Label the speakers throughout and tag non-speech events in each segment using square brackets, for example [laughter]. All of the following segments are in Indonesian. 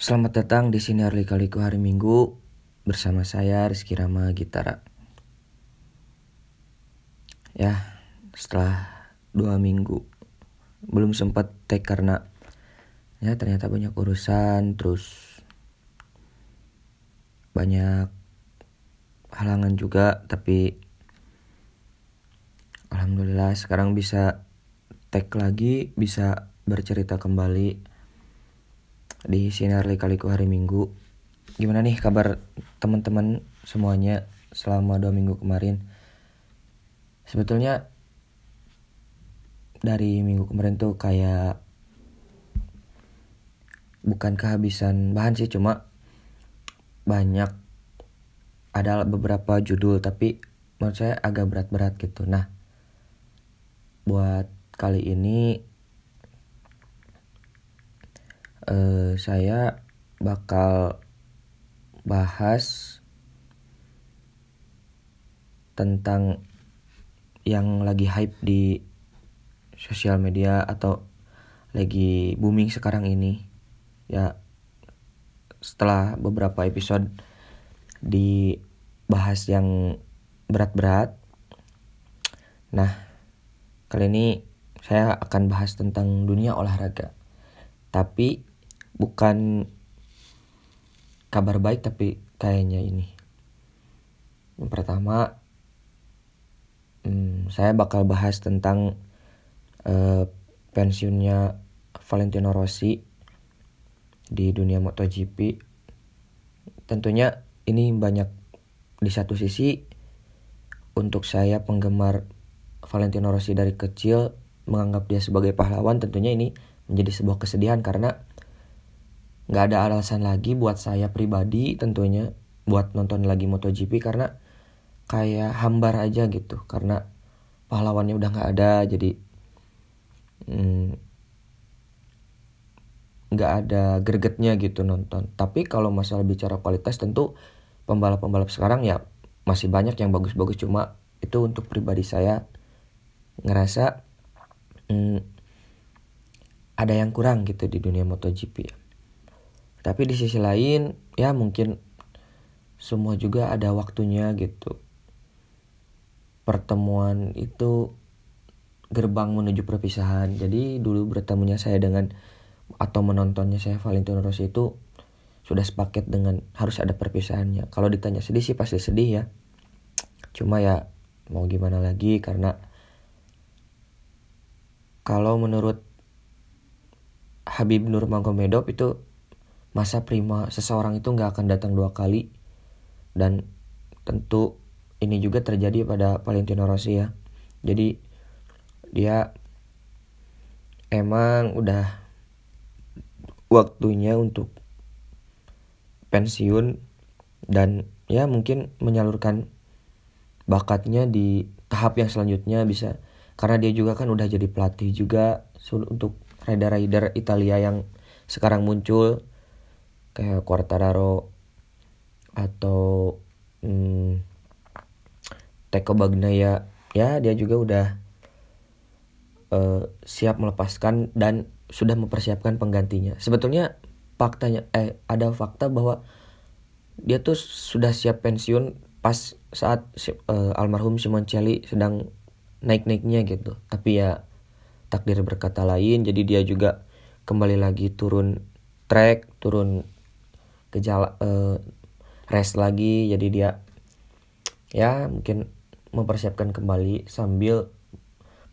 Speaker 1: Selamat datang di sini Arli Kaliku hari Minggu bersama saya Rizky Rama Gitara. Ya, setelah dua minggu belum sempat take karena ya ternyata banyak urusan terus banyak halangan juga tapi alhamdulillah sekarang bisa take lagi bisa bercerita kembali di Sinar Kaliku hari Minggu. Gimana nih kabar teman-teman semuanya selama dua minggu kemarin? Sebetulnya dari minggu kemarin tuh kayak bukan kehabisan bahan sih cuma banyak ada beberapa judul tapi menurut saya agak berat-berat gitu. Nah, buat kali ini uh, saya bakal bahas tentang yang lagi hype di sosial media atau lagi booming sekarang ini. Ya setelah beberapa episode dibahas yang berat-berat. Nah kali ini saya akan bahas tentang dunia olahraga. Tapi bukan kabar baik tapi kayaknya ini. Yang pertama, hmm, saya bakal bahas tentang uh, pensiunnya Valentino Rossi di dunia MotoGP. Tentunya ini banyak di satu sisi untuk saya penggemar Valentino Rossi dari kecil menganggap dia sebagai pahlawan tentunya ini menjadi sebuah kesedihan karena nggak ada alasan lagi buat saya pribadi tentunya buat nonton lagi MotoGP karena kayak hambar aja gitu. Karena pahlawannya udah nggak ada jadi hmm, nggak hmm, ada gregetnya gitu nonton. Tapi kalau masalah bicara kualitas tentu pembalap-pembalap sekarang ya masih banyak yang bagus-bagus. Cuma itu untuk pribadi saya ngerasa hmm, ada yang kurang gitu di dunia MotoGP ya tapi di sisi lain ya mungkin semua juga ada waktunya gitu. Pertemuan itu gerbang menuju perpisahan. Jadi dulu bertemunya saya dengan atau menontonnya saya Valentino Rossi itu sudah sepaket dengan harus ada perpisahannya. Kalau ditanya sedih sih pasti sedih ya. Cuma ya mau gimana lagi? Karena kalau menurut Habib Nurmagomedov itu masa prima seseorang itu nggak akan datang dua kali. Dan tentu ini juga terjadi pada Valentino Rossi ya. Jadi dia emang udah waktunya untuk pensiun dan ya mungkin menyalurkan bakatnya di tahap yang selanjutnya bisa. Karena dia juga kan udah jadi pelatih juga untuk rider-rider Italia yang sekarang muncul kayak Quartararo atau hmm, Teko Bagnaya ya dia juga udah uh, siap melepaskan dan sudah mempersiapkan penggantinya. Sebetulnya faktanya eh ada fakta bahwa dia tuh sudah siap pensiun pas saat uh, almarhum Simoncelli sedang naik-naiknya gitu. Tapi ya takdir berkata lain. Jadi dia juga kembali lagi turun track turun gejala uh, rest lagi. Jadi dia ya mungkin mempersiapkan kembali sambil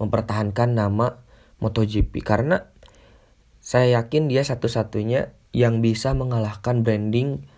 Speaker 1: mempertahankan nama MotoGP. Karena saya yakin dia satu-satunya yang bisa mengalahkan branding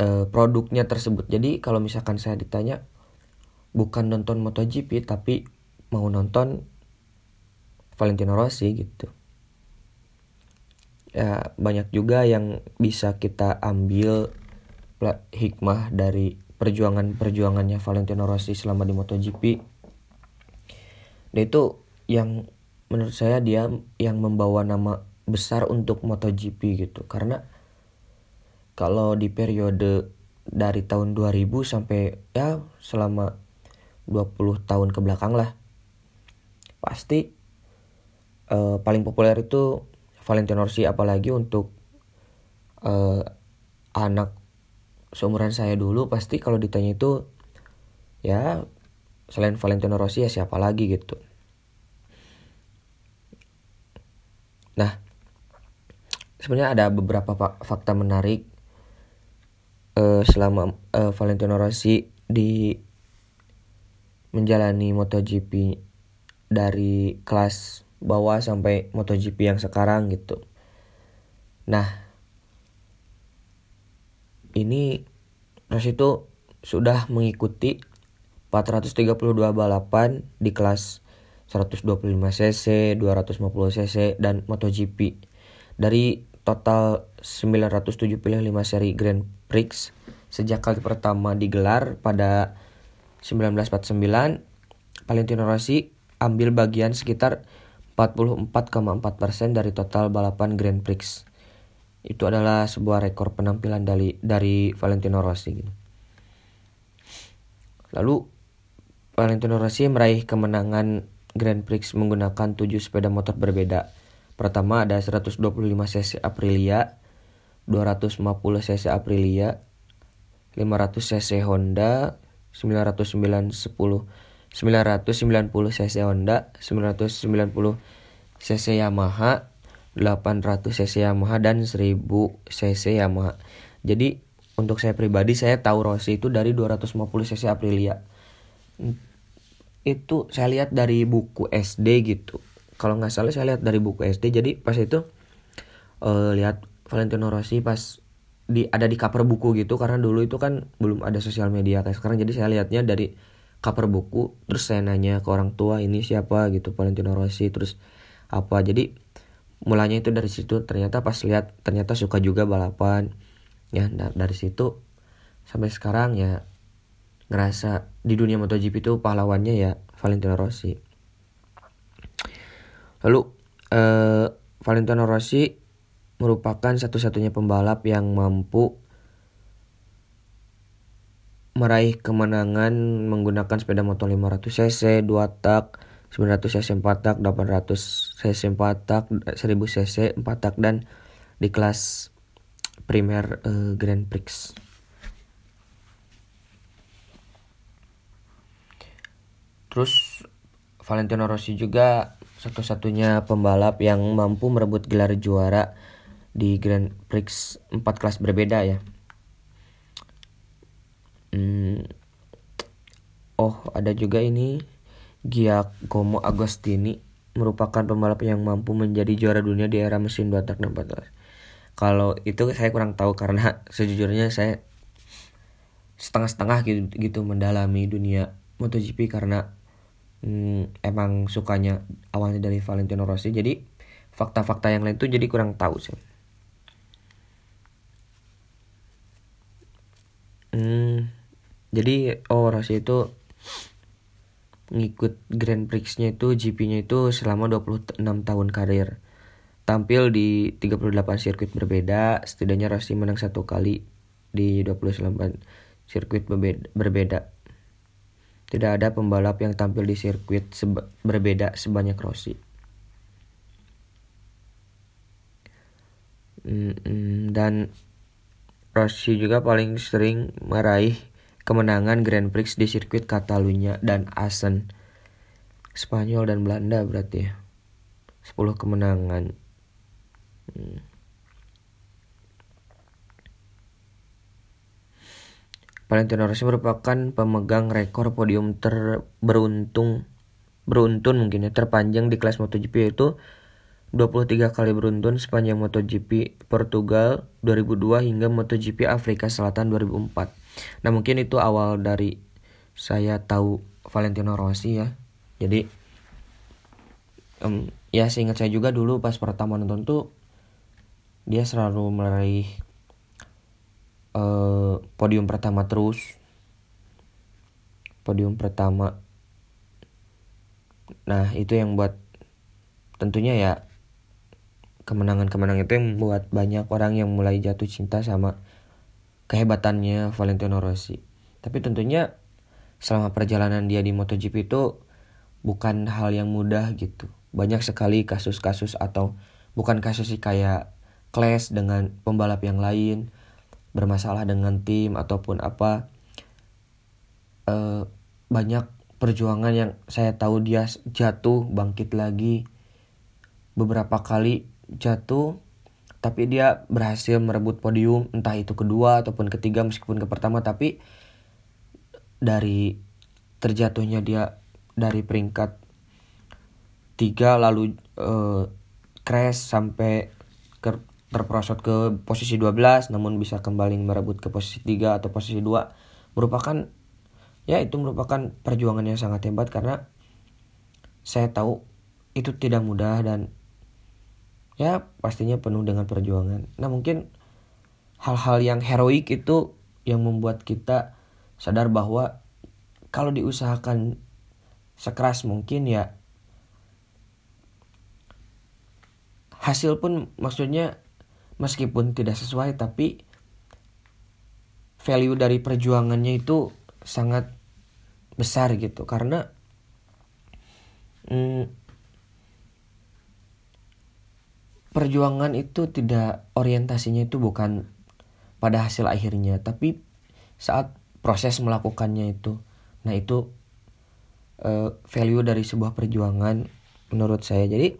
Speaker 1: uh, produknya tersebut. Jadi kalau misalkan saya ditanya bukan nonton MotoGP tapi mau nonton Valentino Rossi gitu ya banyak juga yang bisa kita ambil hikmah dari perjuangan-perjuangannya Valentino Rossi selama di MotoGP. Dan itu yang menurut saya dia yang membawa nama besar untuk MotoGP gitu. Karena kalau di periode dari tahun 2000 sampai ya selama 20 tahun ke belakang lah pasti uh, paling populer itu Valentino Rossi apalagi untuk uh, anak seumuran saya dulu pasti kalau ditanya itu ya selain Valentino Rossi ya siapa lagi gitu. Nah sebenarnya ada beberapa fakta menarik uh, selama uh, Valentino Rossi di menjalani MotoGP dari kelas bawah sampai MotoGP yang sekarang gitu. Nah, ini Rossi itu sudah mengikuti 432 balapan di kelas 125 cc, 250 cc dan MotoGP. Dari total 975 seri Grand Prix sejak kali pertama digelar pada 1949, Valentino Rossi ambil bagian sekitar 44,4% dari total balapan Grand Prix. Itu adalah sebuah rekor penampilan dari dari Valentino Rossi gitu. Lalu Valentino Rossi meraih kemenangan Grand Prix menggunakan 7 sepeda motor berbeda. Pertama ada 125 cc Aprilia, 250 cc Aprilia, 500 cc Honda, 990 990 cc Honda, 990 cc Yamaha, 800 cc Yamaha dan 1000 cc Yamaha. Jadi untuk saya pribadi saya tahu Rossi itu dari 250 cc Aprilia. Itu saya lihat dari buku SD gitu. Kalau nggak salah saya lihat dari buku SD. Jadi pas itu uh, lihat Valentino Rossi pas di ada di cover buku gitu karena dulu itu kan belum ada sosial media kayak sekarang jadi saya lihatnya dari cover buku terus saya nanya ke orang tua ini siapa? gitu Valentino Rossi. Terus apa? Jadi mulanya itu dari situ ternyata pas lihat ternyata suka juga balapan. Ya dari situ sampai sekarang ya ngerasa di dunia MotoGP itu pahlawannya ya Valentino Rossi. Lalu eh, Valentino Rossi merupakan satu-satunya pembalap yang mampu meraih kemenangan menggunakan sepeda motor 500 cc, 2 tak, 900 cc 4 tak, 800 cc 4 tak, 1000 cc 4 tak dan di kelas Premier uh, Grand Prix. Terus Valentino Rossi juga satu-satunya pembalap yang mampu merebut gelar juara di Grand Prix 4 kelas berbeda ya hmm, oh ada juga ini Giacomo Agostini merupakan pembalap yang mampu menjadi juara dunia di era mesin dua tak 14. Kalau itu saya kurang tahu karena [laughs] sejujurnya saya setengah-setengah gitu, gitu mendalami dunia MotoGP karena hmm, emang sukanya awalnya dari Valentino Rossi jadi fakta-fakta yang lain tuh jadi kurang tahu sih. Hmm, jadi oh Rossi itu ngikut Grand Prix-nya itu GP-nya itu selama 26 tahun karir. Tampil di 38 sirkuit berbeda, setidaknya Rossi menang satu kali di 28 sirkuit berbeda. Tidak ada pembalap yang tampil di sirkuit seba berbeda sebanyak Rossi. dan Rossi juga paling sering meraih kemenangan Grand Prix di sirkuit Catalunya dan Assen. Spanyol dan Belanda berarti ya. 10 kemenangan. Hmm. Valentino Rossi merupakan pemegang rekor podium terberuntung beruntun mungkin ya terpanjang di kelas MotoGP yaitu 23 kali beruntun sepanjang MotoGP Portugal 2002 hingga MotoGP Afrika Selatan 2004. Nah mungkin itu awal dari saya tahu Valentino Rossi ya. Jadi um, ya seingat saya juga dulu pas pertama nonton tuh dia selalu meraih uh, podium pertama terus. Podium pertama. Nah itu yang buat tentunya ya kemenangan-kemenangan itu yang membuat banyak orang yang mulai jatuh cinta sama kehebatannya Valentino Rossi. Tapi tentunya selama perjalanan dia di MotoGP itu bukan hal yang mudah gitu. Banyak sekali kasus-kasus atau bukan kasus sih kayak clash dengan pembalap yang lain bermasalah dengan tim ataupun apa uh, banyak perjuangan yang saya tahu dia jatuh bangkit lagi beberapa kali jatuh tapi dia berhasil merebut podium entah itu kedua ataupun ketiga meskipun ke pertama. Tapi dari terjatuhnya dia dari peringkat tiga lalu uh, crash sampai ke, terperosot ke posisi 12 namun bisa kembali merebut ke posisi 3 atau posisi 2 merupakan ya itu merupakan perjuangan yang sangat hebat. Karena saya tahu itu tidak mudah dan ya pastinya penuh dengan perjuangan. Nah mungkin hal-hal yang heroik itu yang membuat kita sadar bahwa kalau diusahakan sekeras mungkin ya hasil pun maksudnya meskipun tidak sesuai tapi value dari perjuangannya itu sangat besar gitu karena hmm, perjuangan itu tidak orientasinya itu bukan pada hasil akhirnya tapi saat proses melakukannya itu. Nah itu uh, value dari sebuah perjuangan menurut saya. Jadi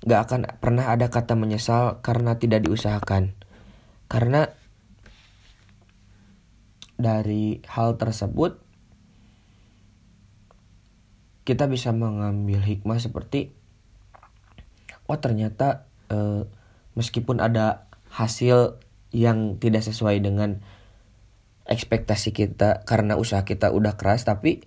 Speaker 1: nggak akan pernah ada kata menyesal karena tidak diusahakan. Karena dari hal tersebut kita bisa mengambil hikmah seperti oh ternyata eh, meskipun ada hasil yang tidak sesuai dengan ekspektasi kita karena usaha kita udah keras tapi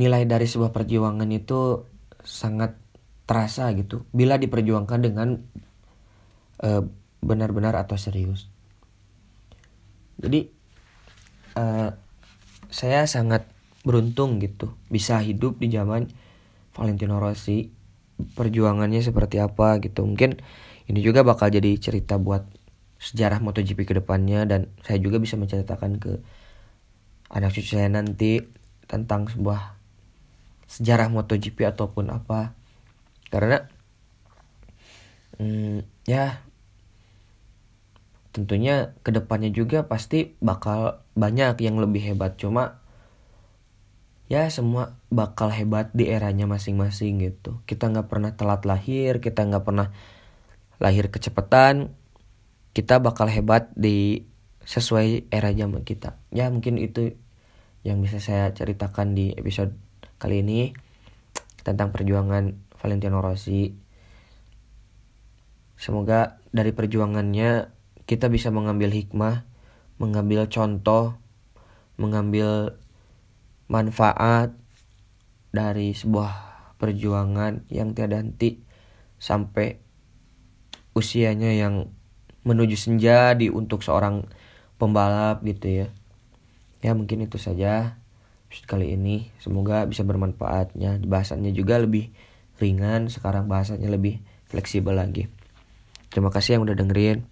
Speaker 1: nilai dari sebuah perjuangan itu sangat terasa gitu. Bila diperjuangkan dengan eh, benar-benar atau serius. Jadi uh, saya sangat beruntung gitu bisa hidup di zaman Valentino Rossi perjuangannya seperti apa gitu. Mungkin ini juga bakal jadi cerita buat sejarah MotoGP ke depannya dan saya juga bisa menceritakan ke anak cucu saya nanti tentang sebuah sejarah MotoGP ataupun apa. Karena hmm, ya tentunya ke depannya juga pasti bakal banyak yang lebih hebat. Cuma ya semua bakal hebat di eranya masing-masing gitu. Kita nggak pernah telat lahir kita nggak pernah lahir kecepatan kita bakal hebat di sesuai era zaman kita. Ya mungkin itu yang bisa saya ceritakan di episode kali ini tentang perjuangan Valentino Rossi. Semoga dari perjuangannya kita bisa mengambil hikmah, mengambil contoh, mengambil manfaat dari sebuah perjuangan yang tiada henti sampai usianya yang menuju senja di untuk seorang pembalap gitu ya. Ya mungkin itu saja kali ini. Semoga bisa bermanfaatnya. Bahasannya juga lebih ringan, sekarang bahasanya lebih fleksibel lagi. Terima kasih yang udah dengerin.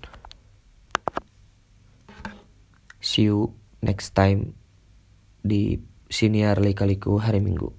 Speaker 1: See you next time di siniar Lekaliku hari Minggu.